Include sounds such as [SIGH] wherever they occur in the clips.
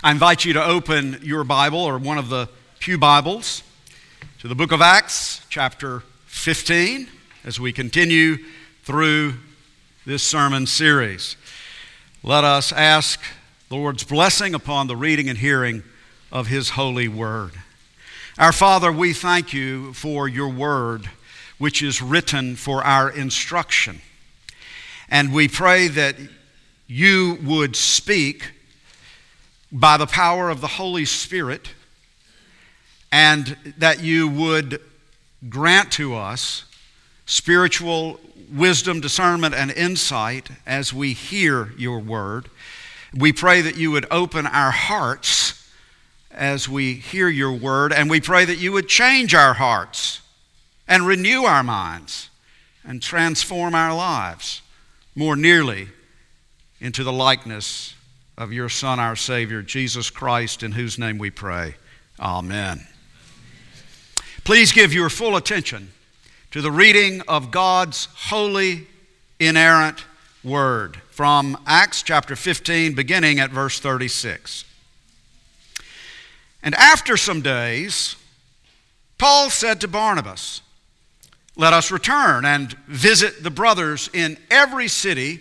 I invite you to open your Bible or one of the Pew Bibles to the book of Acts, chapter 15, as we continue through this sermon series. Let us ask the Lord's blessing upon the reading and hearing of His holy word. Our Father, we thank you for your word, which is written for our instruction. And we pray that you would speak by the power of the Holy Spirit and that you would grant to us spiritual wisdom, discernment, and insight as we hear your word. We pray that you would open our hearts as we hear your word, and we pray that you would change our hearts and renew our minds and transform our lives more nearly into the likeness of your Son, our Savior, Jesus Christ, in whose name we pray. Amen. Please give your full attention to the reading of God's holy, inerrant word from Acts chapter 15, beginning at verse 36. And after some days, Paul said to Barnabas, Let us return and visit the brothers in every city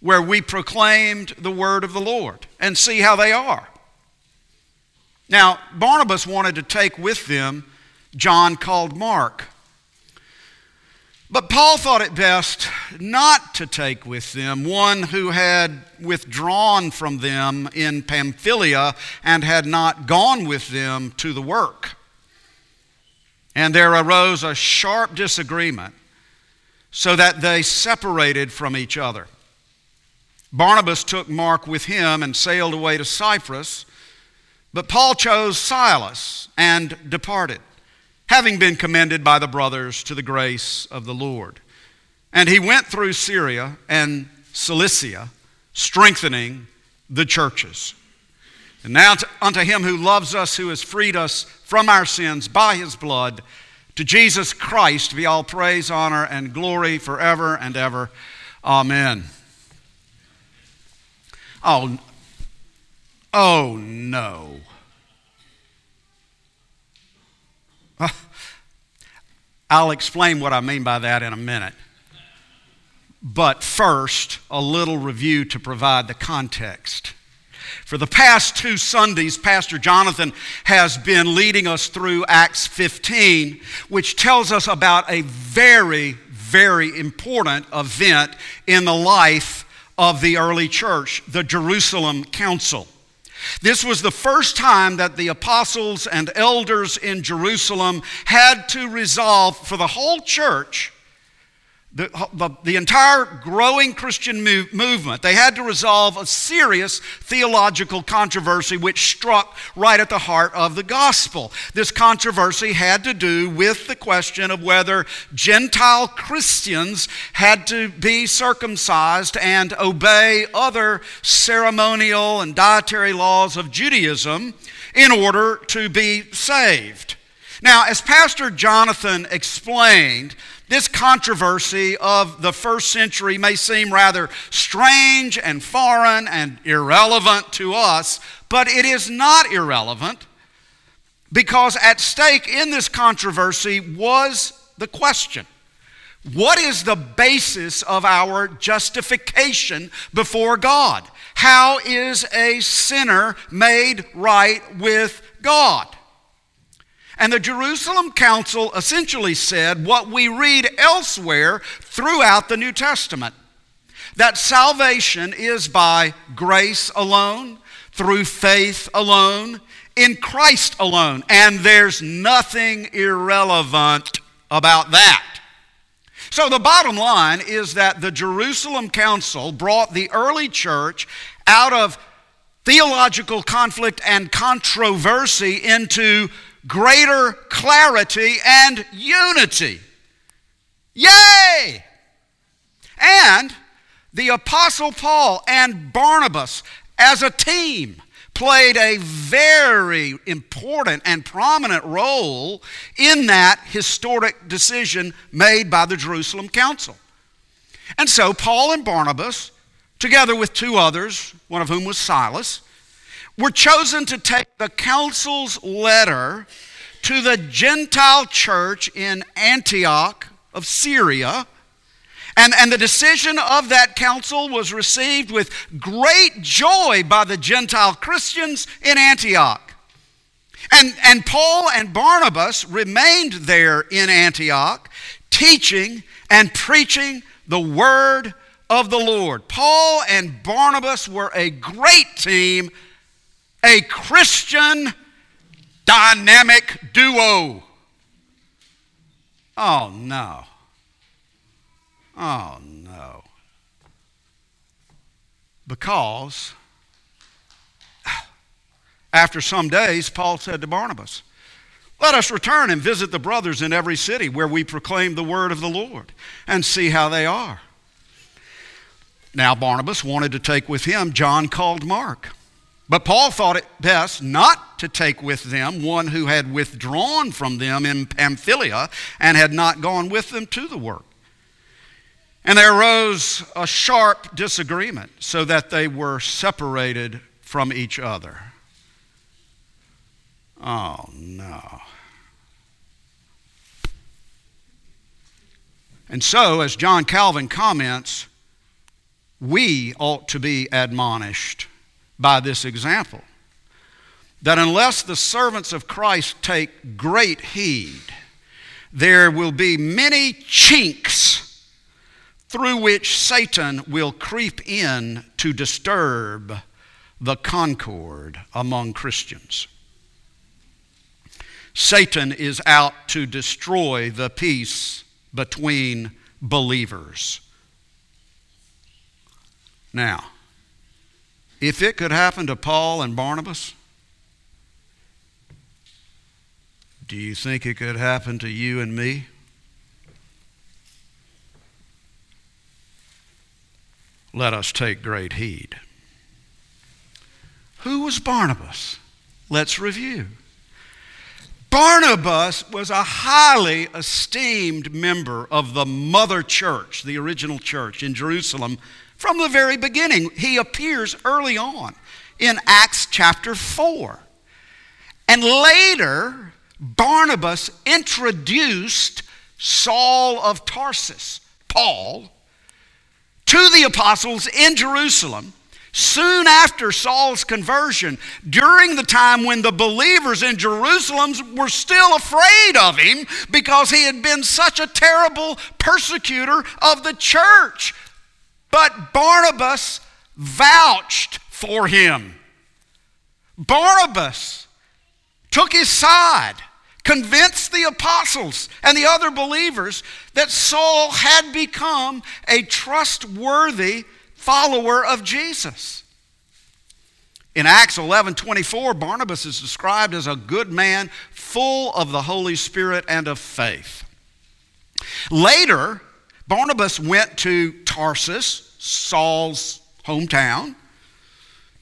where we proclaimed the word of the Lord and see how they are. Now, Barnabas wanted to take with them John called Mark. But Paul thought it best not to take with them one who had withdrawn from them in Pamphylia and had not gone with them to the work. And there arose a sharp disagreement so that they separated from each other. Barnabas took Mark with him and sailed away to Cyprus, but Paul chose Silas and departed, having been commended by the brothers to the grace of the Lord. And he went through Syria and Cilicia, strengthening the churches. And now unto him who loves us, who has freed us from our sins by his blood, to Jesus Christ be all praise, honor, and glory forever and ever. Amen. Oh, oh no. I'll explain what I mean by that in a minute. But first, a little review to provide the context. For the past two Sundays, Pastor Jonathan has been leading us through Acts 15, which tells us about a very, very important event in the life of the early church, the Jerusalem Council. This was the first time that the apostles and elders in Jerusalem had to resolve for the whole church the, the, the, entire growing Christian move, movement, they had to resolve a serious theological controversy which struck right at the heart of the gospel. This controversy had to do with the question of whether Gentile Christians had to be circumcised and obey other ceremonial and dietary laws of Judaism in order to be saved. Now, as Pastor Jonathan explained, this controversy of the first century may seem rather strange and foreign and irrelevant to us, but it is not irrelevant because at stake in this controversy was the question what is the basis of our justification before God? How is a sinner made right with God? And the Jerusalem Council essentially said what we read elsewhere throughout the New Testament that salvation is by grace alone, through faith alone, in Christ alone. And there's nothing irrelevant about that. So the bottom line is that the Jerusalem Council brought the early church out of theological conflict and controversy into greater clarity and unity. Yay! And the Apostle Paul and Barnabas, as a team, played a very important and prominent role in that historic decision made by the Jerusalem Council. And so, Paul and Barnabas, together with two others, one of whom was Silas, were chosen to take the council's letter to the Gentile church in Antioch of Syria. And, and the decision of that council was received with great joy by the Gentile Christians in Antioch. And, and Paul and Barnabas remained there in Antioch, teaching and preaching the word of the Lord. Paul and Barnabas were a great team, a Christian dynamic duo. Oh, no. Oh, no. Because after some days, Paul said to Barnabas, Let us return and visit the brothers in every city where we proclaim the word of the Lord and see how they are. Now, Barnabas wanted to take with him John called Mark. But Paul thought it best not to take with them one who had withdrawn from them in Pamphylia and had not gone with them to the work. And there arose a sharp disagreement so that they were separated from each other. Oh, no. And so, as John Calvin comments, we ought to be admonished by this example that unless the servants of Christ take great heed, there will be many chinks through which Satan will creep in to disturb the concord among Christians. Satan is out to destroy the peace between believers. Now, if it could happen to Paul and Barnabas, do you think it could happen to you and me? Let us take great heed. Who was Barnabas? Let's review. Barnabas was a highly esteemed member of the mother church, the original church in Jerusalem from the very beginning. He appears early on in Acts chapter 4. And later, Barnabas introduced Saul of Tarsus, Paul, to the apostles in Jerusalem soon after Saul's conversion, during the time when the believers in Jerusalem were still afraid of him because he had been such a terrible persecutor of the church. But Barnabas vouched for him. Barnabas took his side, convinced the apostles and the other believers that Saul had become a trustworthy follower of Jesus. In Acts 11 24, Barnabas is described as a good man, full of the Holy Spirit and of faith. Later, Barnabas went to Tarsus Saul's hometown,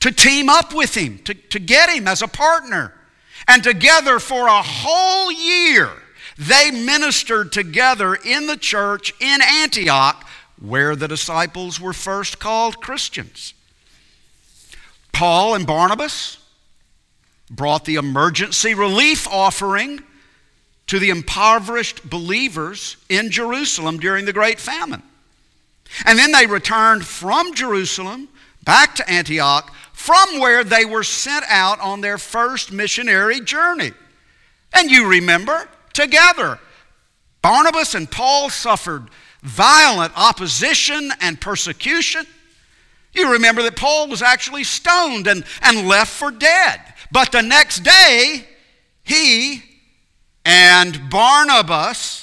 to team up with him, to, to get him as a partner. And together for a whole year, they ministered together in the church in Antioch, where the disciples were first called Christians. Paul and Barnabas brought the emergency relief offering to the impoverished believers in Jerusalem during the Great Famine. And then they returned from Jerusalem back to Antioch, from where they were sent out on their first missionary journey. And you remember, together, Barnabas and Paul suffered violent opposition and persecution. You remember that Paul was actually stoned and, and left for dead. But the next day, he and Barnabas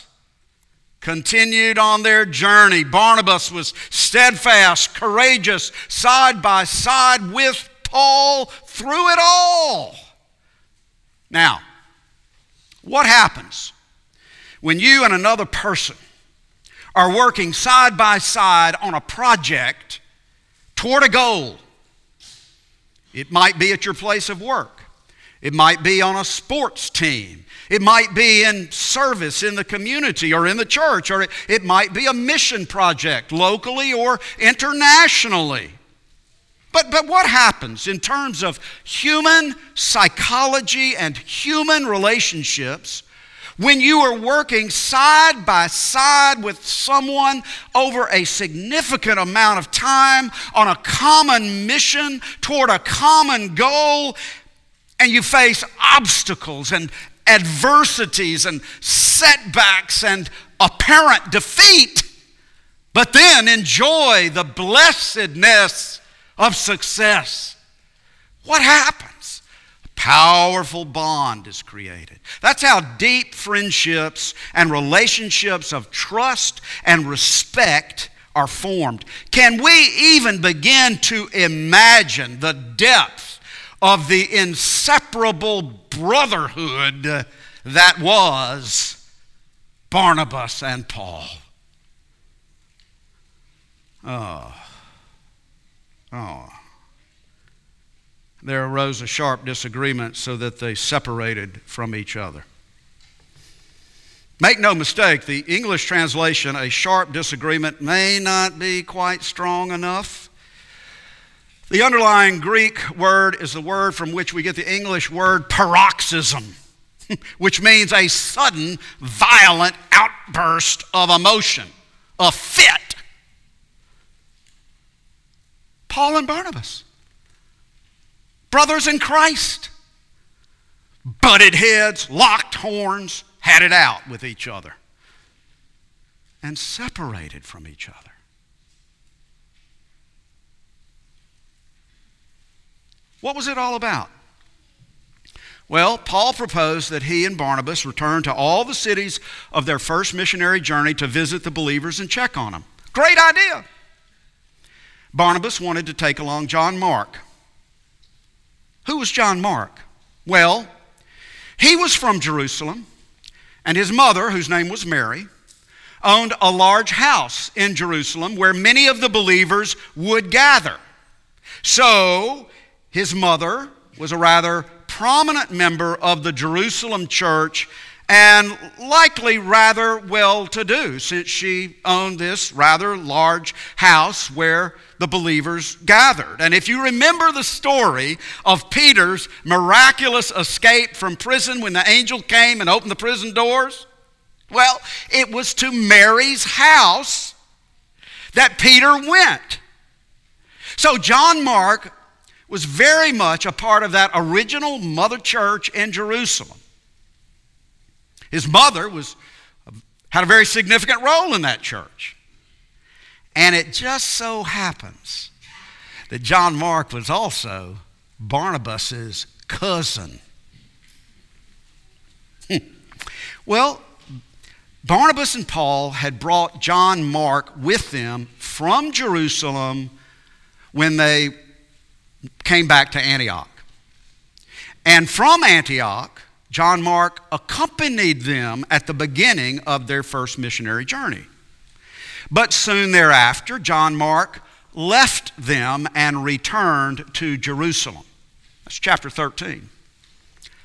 continued on their journey. Barnabas was steadfast, courageous, side by side with Paul through it all. Now, what happens when you and another person are working side by side on a project toward a goal? It might be at your place of work. It might be on a sports team. It might be in service in the community or in the church, or it, might be a mission project locally or internationally. But, but what happens in terms of human psychology and human relationships when you are working side by side with someone over a significant amount of time on a common mission toward a common goal and you face obstacles and adversities and setbacks and apparent defeat, but then enjoy the blessedness of success. What happens? A powerful bond is created. That's how deep friendships and relationships of trust and respect are formed. Can we even begin to imagine the depth of the inseparable brotherhood that was Barnabas and Paul. Oh. Oh. There arose a sharp disagreement so that they separated from each other. Make no mistake, the English translation, a sharp disagreement, may not be quite strong enough. The underlying Greek word is the word from which we get the English word paroxysm, [LAUGHS] which means a sudden, violent outburst of emotion, a fit. Paul and Barnabas, brothers in Christ, butted heads, locked horns, had it out with each other, and separated from each other. What was it all about? Well, Paul proposed that he and Barnabas return to all the cities of their first missionary journey to visit the believers and check on them. Great idea. Barnabas wanted to take along John Mark. Who was John Mark? Well, he was from Jerusalem, and his mother, whose name was Mary, owned a large house in Jerusalem where many of the believers would gather. So his mother was a rather prominent member of the Jerusalem church and likely rather well to do since she owned this rather large house where the believers gathered. And if you remember the story of Peter's miraculous escape from prison when the angel came and opened the prison doors, well, it was to Mary's house that Peter went. So John Mark was very much a part of that original mother church in Jerusalem. His mother was, had a very significant role in that church. And it just so happens that John Mark was also Barnabas's cousin. Hmm. well, Barnabas and Paul had brought John Mark with them from Jerusalem when they came back to Antioch. And from Antioch, John Mark accompanied them at the beginning of their first missionary journey. But soon thereafter, John Mark left them and returned to Jerusalem. That's chapter 13.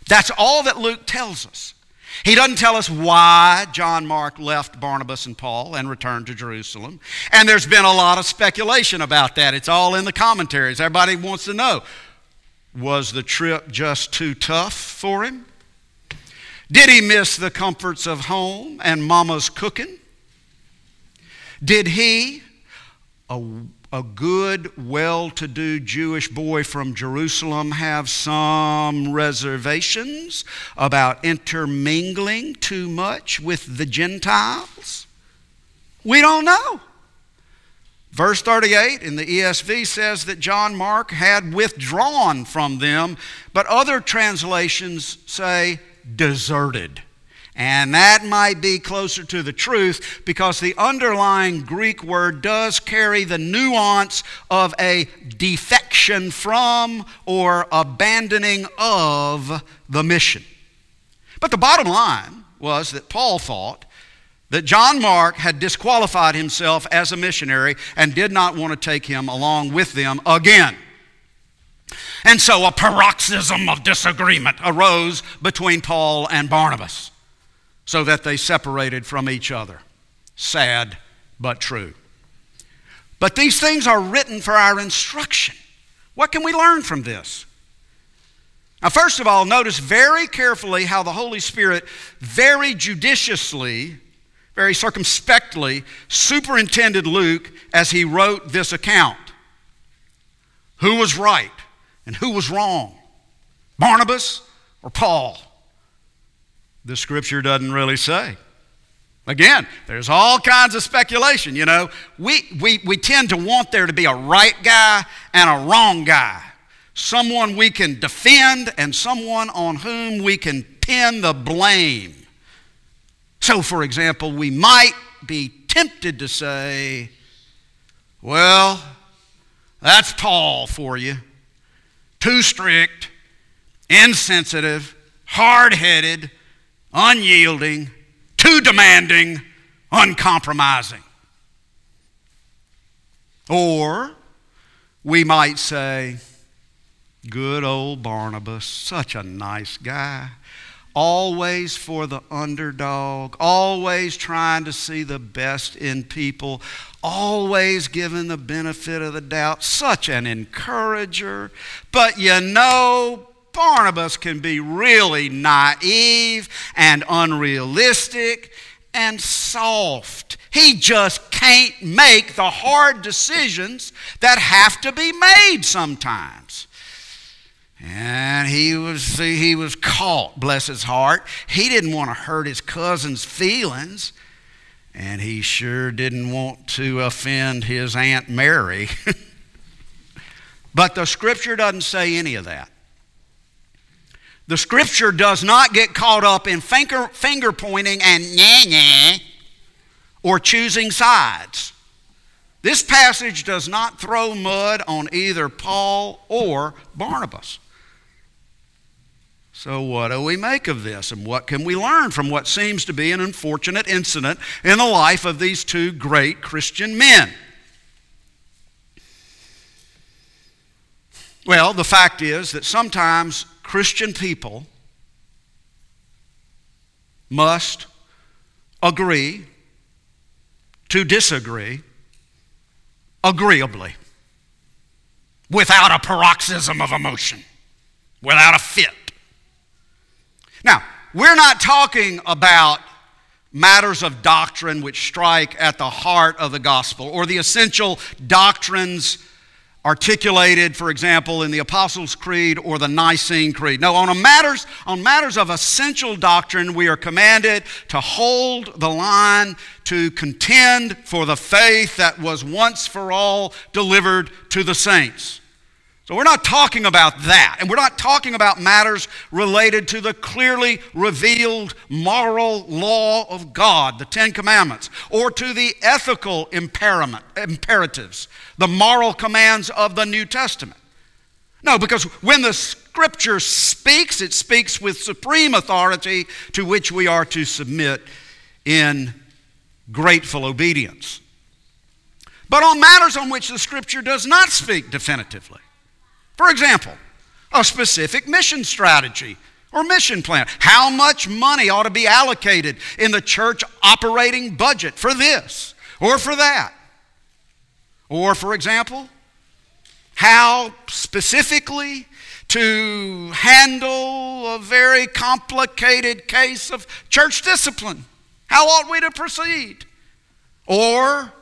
That's all that Luke tells us. He doesn't tell us why John Mark left Barnabas and Paul and returned to Jerusalem. And there's been a lot of speculation about that. It's all in the commentaries. Everybody wants to know was the trip just too tough for him? Did he miss the comforts of home and mama's cooking? Did he, a a good, well to do Jewish boy from Jerusalem have some reservations about intermingling too much with the Gentiles? We don't know. Verse 38 in the ESV says that John Mark had withdrawn from them, but other translations say deserted. And that might be closer to the truth because the underlying Greek word does carry the nuance of a defection from or abandoning of the mission. But the bottom line was that Paul thought that John Mark had disqualified himself as a missionary and did not want to take him along with them again. And so a paroxysm of disagreement arose between Paul and Barnabas so that they separated from each other. Sad, but true. But these things are written for our instruction. What can we learn from this? Now, first of all, notice very carefully how the Holy Spirit very judiciously, very circumspectly superintended Luke as he wrote this account. Who was right and who was wrong? Barnabas or Paul? The scripture doesn't really say. Again, there's all kinds of speculation. You know, we, we, we tend to want there to be a right guy and a wrong guy, someone we can defend and someone on whom we can pin the blame. So, for example, we might be tempted to say, well, that's Paul for you. Too strict, insensitive, hard headed, unyielding, too demanding, uncompromising. Or we might say, good old Barnabas, such a nice guy. Always for the underdog, always trying to see the best in people, always giving the benefit of the doubt, such an encourager. But you know, Barnabas can be really naive and unrealistic and soft. He just can't make the hard decisions that have to be made sometimes. And he was, he was caught, bless his heart. He didn't want to hurt his cousin's feelings, and he sure didn't want to offend his Aunt Mary. [LAUGHS] but the scripture doesn't say any of that. The scripture does not get caught up in finger, finger pointing and nah nah or choosing sides. This passage does not throw mud on either Paul or Barnabas. So, what do we make of this? And what can we learn from what seems to be an unfortunate incident in the life of these two great Christian men? Well, the fact is that sometimes Christian people must agree to disagree agreeably without a paroxysm of emotion, without a fit. Now, we're not talking about matters of doctrine which strike at the heart of the gospel or the essential doctrines articulated, for example, in the Apostles' Creed or the Nicene Creed. No, on matters, on matters of essential doctrine, we are commanded to hold the line, to contend for the faith that was once for all delivered to the saints. So we're not talking about that. And we're not talking about matters related to the clearly revealed moral law of God, the Ten Commandments, or to the ethical imperatives, the moral commands of the New Testament. No, because when the Scripture speaks, it speaks with supreme authority to which we are to submit in grateful obedience. But on matters on which the Scripture does not speak definitively, for example, a specific mission strategy or mission plan. How much money ought to be allocated in the church operating budget for this or for that? Or, for example, how specifically to handle a very complicated case of church discipline. How ought we to proceed? Or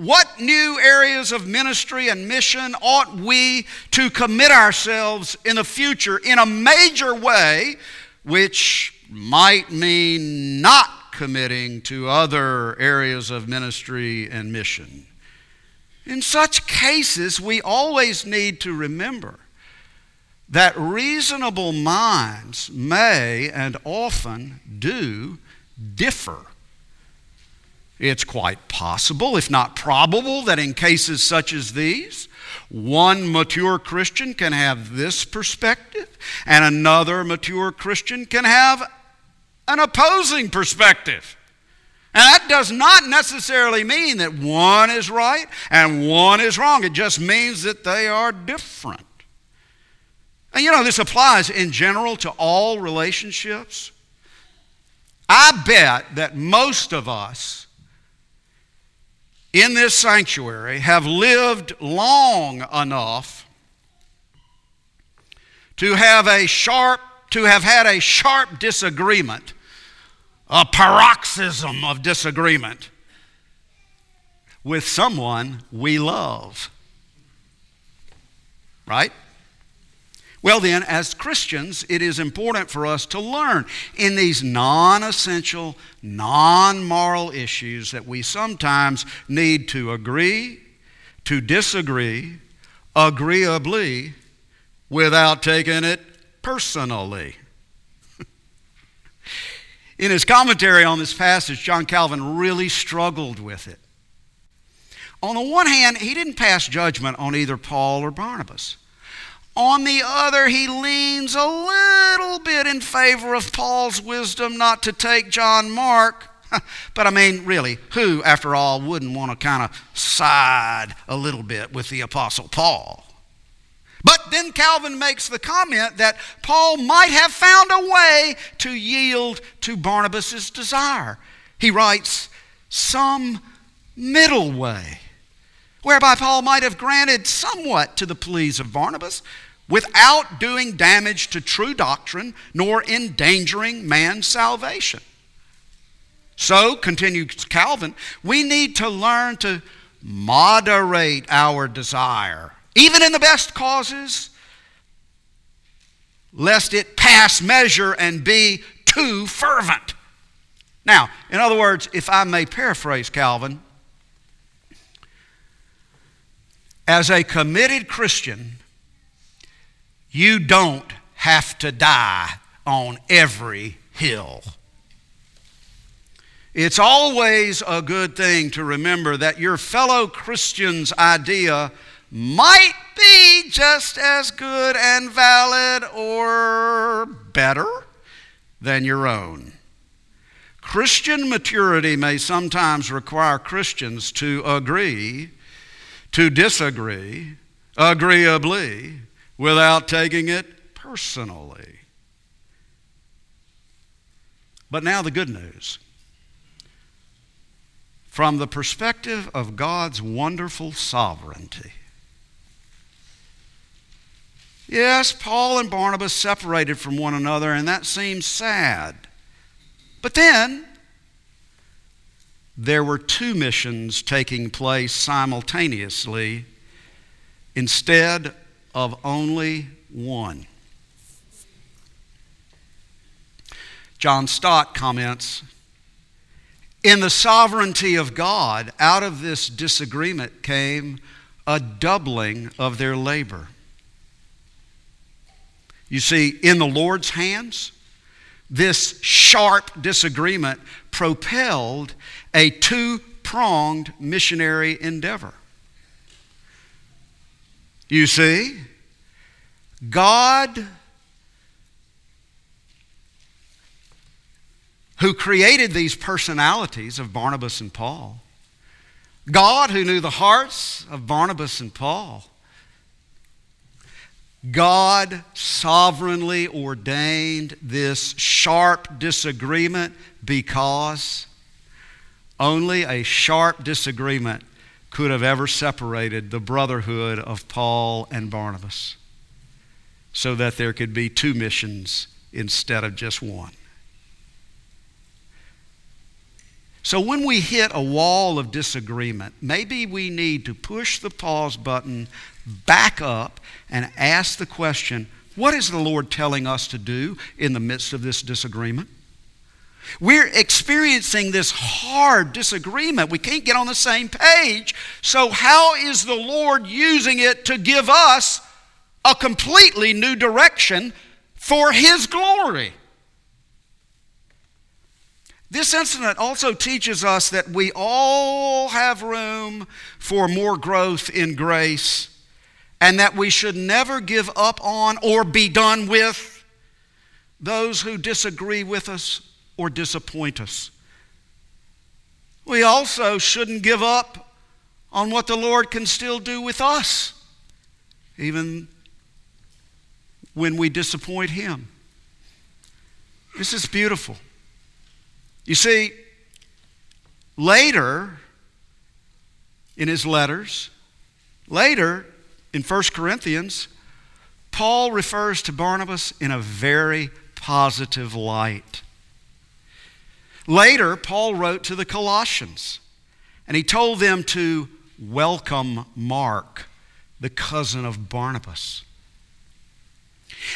what new areas of ministry and mission ought we to commit ourselves in the future in a major way, which might mean not committing to other areas of ministry and mission? In such cases, we always need to remember that reasonable minds may and often do differ it's quite possible, if not probable, that in cases such as these, one mature Christian can have this perspective, and another mature Christian can have an opposing perspective. And that does not necessarily mean that one is right and one is wrong. It just means that they are different. And you know, this applies in general to all relationships. I bet that most of us in this sanctuary have lived long enough to have a sharp, to have had a sharp disagreement, a paroxysm of disagreement with someone we love. Right? Well, then, as Christians, it is important for us to learn in these non essential, non moral issues that we sometimes need to agree, to disagree, agreeably, without taking it personally. [LAUGHS] in his commentary on this passage, John Calvin really struggled with it. On the one hand, he didn't pass judgment on either Paul or Barnabas. On the other, he leans a little bit in favor of Paul's wisdom not to take John Mark. [LAUGHS] But I mean, really, who, after all, wouldn't want to kind of side a little bit with the Apostle Paul? But then Calvin makes the comment that Paul might have found a way to yield to Barnabas' desire. He writes, some middle way whereby Paul might have granted somewhat to the pleas of Barnabas without doing damage to true doctrine nor endangering man's salvation. So, continues Calvin, we need to learn to moderate our desire, even in the best causes, lest it pass measure and be too fervent. Now, in other words, if I may paraphrase Calvin, as a committed Christian, you don't have to die on every hill. It's always a good thing to remember that your fellow Christian's idea might be just as good and valid or better than your own. Christian maturity may sometimes require Christians to agree to disagree agreeably without taking it personally. But now the good news. From the perspective of God's wonderful sovereignty. Yes, Paul and Barnabas separated from one another, and that seems sad. But then, there were two missions taking place simultaneously instead of only one. John Stott comments In the sovereignty of God, out of this disagreement came a doubling of their labor. You see, in the Lord's hands, this sharp disagreement propelled a two pronged missionary endeavor. You see, God, who created these personalities of Barnabas and Paul, God, who knew the hearts of Barnabas and Paul, God sovereignly ordained this sharp disagreement because only a sharp disagreement could have ever separated the brotherhood of Paul and Barnabas so that there could be two missions instead of just one. So, when we hit a wall of disagreement, maybe we need to push the pause button back up and ask the question what is the Lord telling us to do in the midst of this disagreement? We're experiencing this hard disagreement. We can't get on the same page. So, how is the Lord using it to give us a completely new direction for His glory? This incident also teaches us that we all have room for more growth in grace and that we should never give up on or be done with those who disagree with us or disappoint us. We also shouldn't give up on what the Lord can still do with us, even when we disappoint Him. This is beautiful. You see, later in his letters, later in 1 Corinthians, Paul refers to Barnabas in a very positive light. Later, Paul wrote to the Colossians, and he told them to welcome Mark, the cousin of Barnabas.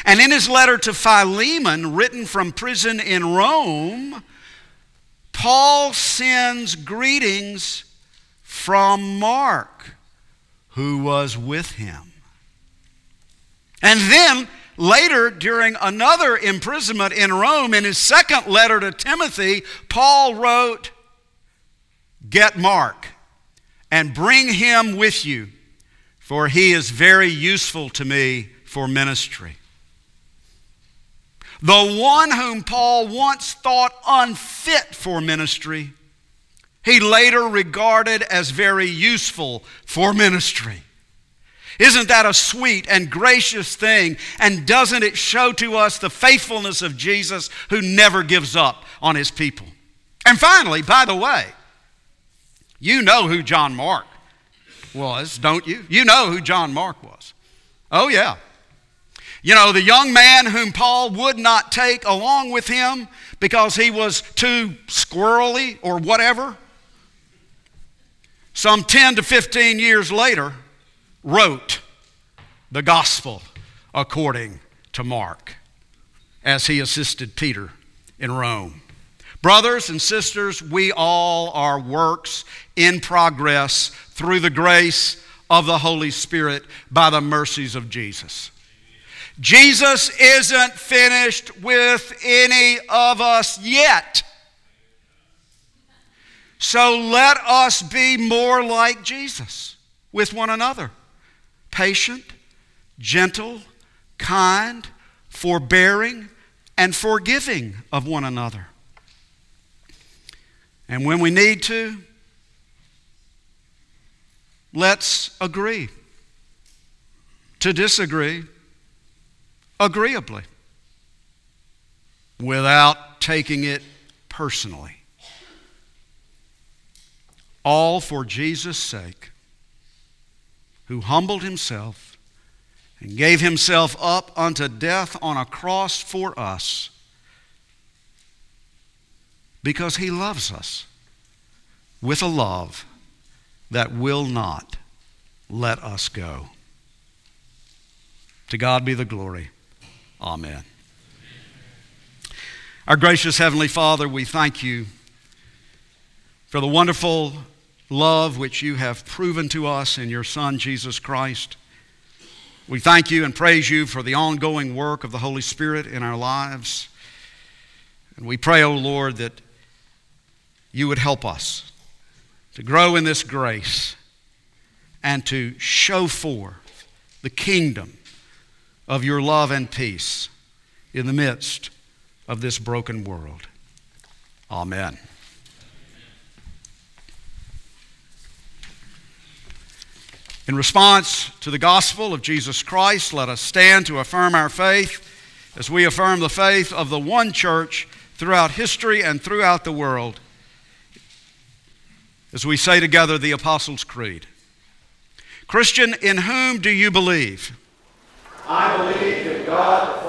And in his letter to Philemon, written from prison in Rome, Paul sends greetings from Mark, who was with him. And then later, during another imprisonment in Rome, in his second letter to Timothy, Paul wrote, Get Mark and bring him with you, for he is very useful to me for ministry. The one whom Paul once thought unfit for ministry, he later regarded as very useful for ministry. Isn't that a sweet and gracious thing? And doesn't it show to us the faithfulness of Jesus who never gives up on his people? And finally, by the way, you know who John Mark was, don't you? You know who John Mark was. Oh, yeah. You know, the young man whom Paul would not take along with him because he was too squirrely or whatever, some 10 to 15 years later, wrote the gospel according to Mark as he assisted Peter in Rome. Brothers and sisters, we all are works in progress through the grace of the Holy Spirit by the mercies of Jesus. Jesus isn't finished with any of us yet. So let us be more like Jesus with one another patient, gentle, kind, forbearing, and forgiving of one another. And when we need to, let's agree to disagree agreeably without taking it personally. All for Jesus' sake, who humbled himself and gave himself up unto death on a cross for us because he loves us with a love that will not let us go. To God be the glory. Amen. Our gracious Heavenly Father, we thank you for the wonderful love which you have proven to us in your Son, Jesus Christ. We thank you and praise you for the ongoing work of the Holy Spirit in our lives. And we pray, O oh Lord, that you would help us to grow in this grace and to show forth the kingdom of your love and peace in the midst of this broken world. Amen. In response to the gospel of Jesus Christ, let us stand to affirm our faith as we affirm the faith of the one church throughout history and throughout the world. As we say together the Apostles' Creed Christian, in whom do you believe? I believe in God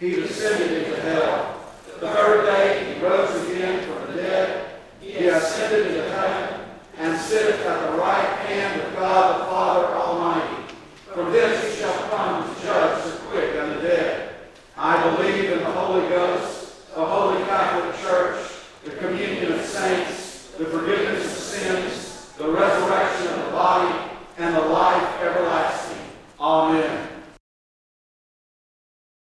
He descended into hell. The third day he rose again from the dead. He ascended into heaven and sitteth at the right hand of God the Father Almighty. From this he shall come to judge the quick and the dead. I believe in the Holy Ghost, the Holy Catholic Church, the communion of saints, the forgiveness of sins, the resurrection of the body, and the life everlasting. Amen.